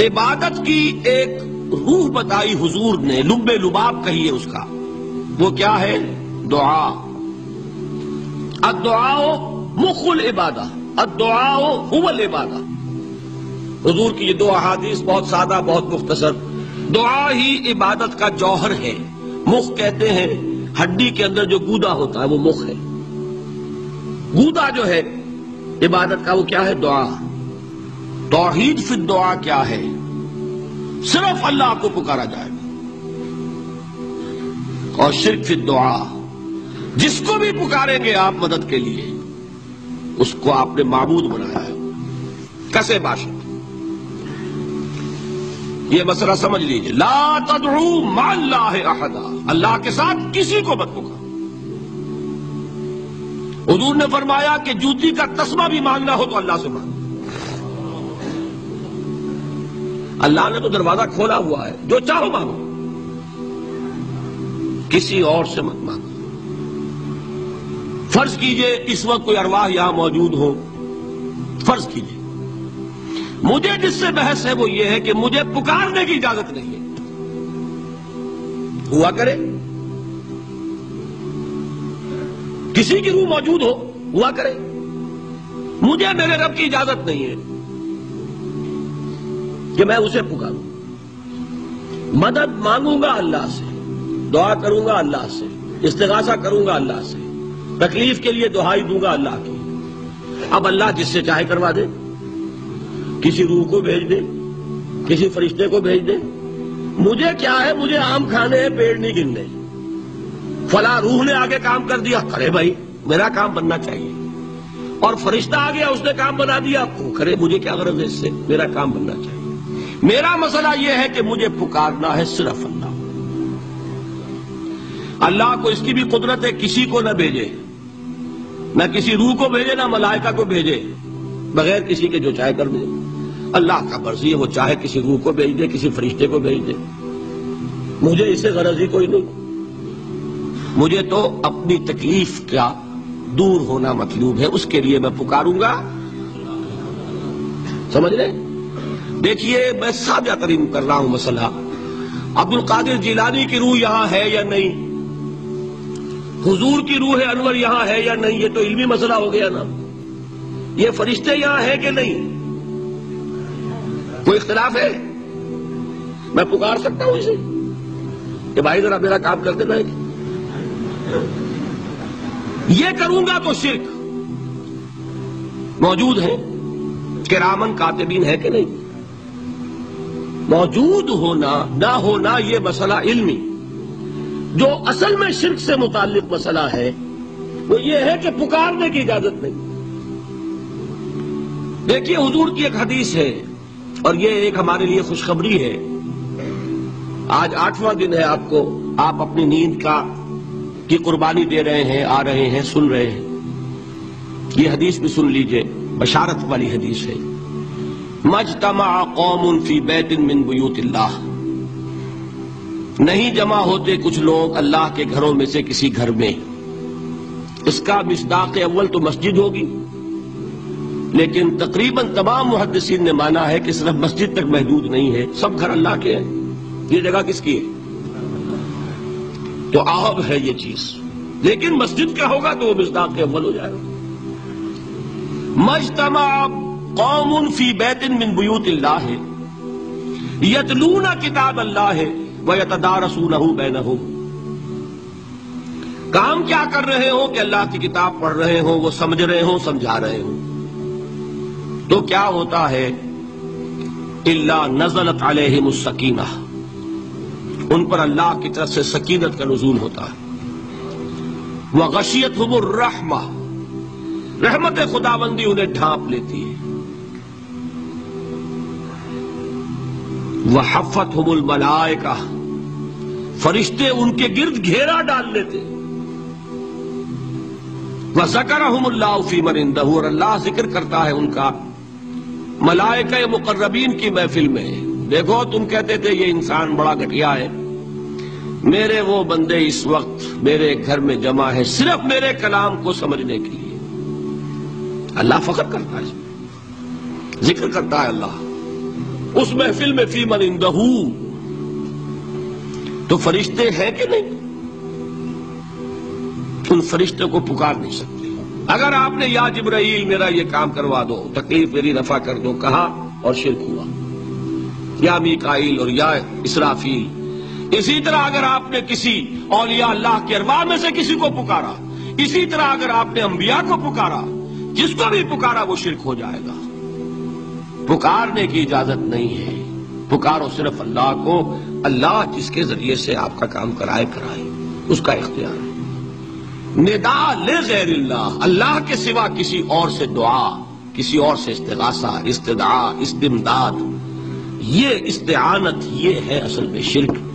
عبادت کی ایک روح بتائی حضور نے لب لباب کہیے اس کا۔ وہ کیا ہے؟ دعا۔ الدعاء مخ العبادہ۔ الدعاء هو العبادہ۔ حضور کی یہ دو احادیث بہت سادہ، بہت مختصر۔ دعا ہی عبادت کا جوہر ہے۔ مخ کہتے ہیں، ہڈی کے اندر جو گودا ہوتا ہے، وہ مخ ہے۔ گودا جو ہے، عبادت کا وہ کیا ہے؟ دعا۔ توحید فی دعا کیا ہے؟ صرف اللہ کو پکارا جائے۔ گا اور شرک فی دعا جس کو بھی پکاریں گے آپ مدد کے لیے، اس کو آپ نے معبود بنایا ہے۔ کسے باشد؟ یہ مسئلہ سمجھ لیجیے۔ لا تدعو ما اللہ احدا۔ اللہ کے ساتھ کسی کو مت پکار حضور نے فرمایا کہ جوتی کا تسمہ بھی مانگنا ہو تو اللہ سے مانگ اللہ نے تو دروازہ کھولا ہوا ہے، جو چاہو مانگو کسی اور سے مت مانگو فرض کیجیے اس وقت کوئی ارواح یہاں موجود ہو۔ فرض کیجیے۔ مجھے جس سے بحث ہے وہ یہ ہے کہ مجھے پکارنے کی اجازت نہیں ہے۔ ہوا کرے۔ کسی کی روح موجود ہو، ہوا کرے۔ مجھے میرے رب کی اجازت نہیں ہے۔ کہ میں اسے پکاروں۔ مدد مانگوں گا اللہ سے، دعا کروں گا اللہ سے، استغاثہ کروں گا اللہ سے، تکلیف کے لیے دہائی دوں گا اللہ کی۔ اب اللہ جس سے چاہے کروا دے؟ کسی روح کو بھیج دے، کسی فرشتے کو بھیج دے۔ مجھے کیا ہے؟ مجھے آم کھانے ہیں، پیڑ نہیں گننے۔ فلاں روح نے آگے کام کر دیا۔ کرے بھائی، میرا کام بننا چاہیے۔ اور فرشتہ آ گیا، اس نے کام بنا دیا۔ وہ کرے مجھے کیا غرض ہے اس سے؟ میرا کام بننا چاہیے۔ میرا مسئلہ یہ ہے کہ مجھے پکارنا ہے صرف اللہ۔ اللہ کو اس کی بھی قدرت ہے، کسی کو نہ بھیجے۔ نہ کسی روح کو بھیجے، نہ ملائکہ کو بھیجے۔ بغیر کسی کے جو چاہے کر دے۔ اللہ کا مرضی ہے، وہ چاہے کسی روح کو بھیج دے، کسی فرشتے کو بھیج دے۔ مجھے اسے غرض ہی کوئی نہیں۔ مجھے تو اپنی تکلیف کا دور ہونا مطلوب ہے، اس کے لیے میں پکاروں گا۔ سمجھ رہے؟ دیکھیے، میں سادہ ترین کر رہا ہوں مسئلہ۔ عبد القادر جیلانی کی روح یہاں ہے یا نہیں؟ حضور کی روح انور یہاں ہے یا نہیں؟ یہ تو علمی مسئلہ ہو گیا نا۔ یہ فرشتے یہاں ہے کہ نہیں؟ کوئی اختلاف ہے؟ میں پکار سکتا ہوں اسے۔ کہ بھائی، ذرا میرا کام کر دینا ہے یہ کروں گا تو شرک۔ موجود ہے کرامن کاتبین ہے کہ نہیں؟ موجود ہونا، نہ ہونا یہ مسئلہ علمی۔ جو اصل میں شرک سے متعلق مسئلہ ہے، وہ یہ ہے کہ پکارنے کی اجازت نہیں۔ دیکھیے، حضور کی ایک حدیث ہے، اور یہ ایک ہمارے لیے خوشخبری ہے۔ آج آٹھواں دن ہے، آپ کو، آپ اپنی نیند کا، کی قربانی دے رہے ہیں، آ رہے ہیں، سن رہے ہیں۔ یہ حدیث بھی سن لیجیے، بشارت والی حدیث ہے۔ مجتمع قوم فی بیت من بیوت اللہ۔ نہیں جمع ہوتے کچھ لوگ اللہ کے گھروں میں سے کسی گھر میں۔ اس کا مصداق اول تو مسجد ہوگی۔ لیکن تقریباً تمام محدثین نے مانا ہے کہ صرف مسجد تک محدود نہیں ہے، سب گھر اللہ کے ہیں۔ یہ جگہ کس کی ہے؟ تو آب ہے یہ چیز۔ لیکن مسجد کا ہوگا تو وہ مصداق اول ہو جائے۔ گا مجتمع قوم فی بیت من بیوت اللہ. ہے یتلون کتاب اللہ ہے وَيَتَدَارَسُونَهُ بَيْنَهُمْ کام کیا کر رہے ہوں کہ اللہ کی کتاب پڑھ رہے ہوں وہ سمجھ رہے ہوں سمجھا رہے ہوں تو کیا ہوتا ہے؟ اللہ نزلت علیہم السکینہ. ان پر اللہ کی طرف سے سکینت کا نزول ہوتا ہے. وَغَشِيَتْهُمُ الرَّحْمَةِ رحمت خداوندی انہیں ڈھانپ لیتی ہے. وَحَفَّتْهُمُ الْمَلَائِكَةِ فرشتے ان کے گرد گھیرا ڈال لیتے۔ وَذَكَرَهُمُ اللَّهُ فِي مَنْ عِنْدَهُ اور اللہ ذکر کرتا ہے ان کا۔ ملائکہ مقربین کی محفل میں۔ دیکھو، تم کہتے تھے، یہ انسان بڑا گھٹیا ہے۔ میرے وہ بندے اس وقت میرے گھر میں جمع ہے صرف میرے کلام کو سمجھنے کے لیے۔ اللہ فخر کرتا ہے۔ ذکر کرتا ہے اللہ۔ اس محفل میں فی من اندہو۔ تو فرشتے ہیں کہ نہیں؟ ان فرشتے کو پکار نہیں سکتے۔ اگر آپ نے یا جبرائیل میرا یہ کام کروا دو، تکلیف میری رفع کر دو، کہا اور شرک ہوا۔ یا میکائیل اور یا اسرافیل۔ اسی طرح اگر آپ نے کسی اولیاء اللہ کے ارباب میں سے کسی کو پکارا، اسی طرح اگر آپ نے انبیاء کو پکارا، جس کو بھی پکارا، وہ شرک ہو جائے گا۔ پکارنے کی اجازت نہیں ہے۔ پکارو صرف اللہ کو۔ اللہ جس کے ذریعے سے آپ کا کام کرائے کرائے، اس کا اختیار ہے۔ ندا لغیر اللہ۔ اللہ کے سوا کسی اور سے دعا، کسی اور سے استغاثہ، استدعا، استمداد۔ یہ استعانت یہ ہے اصل میں شرک۔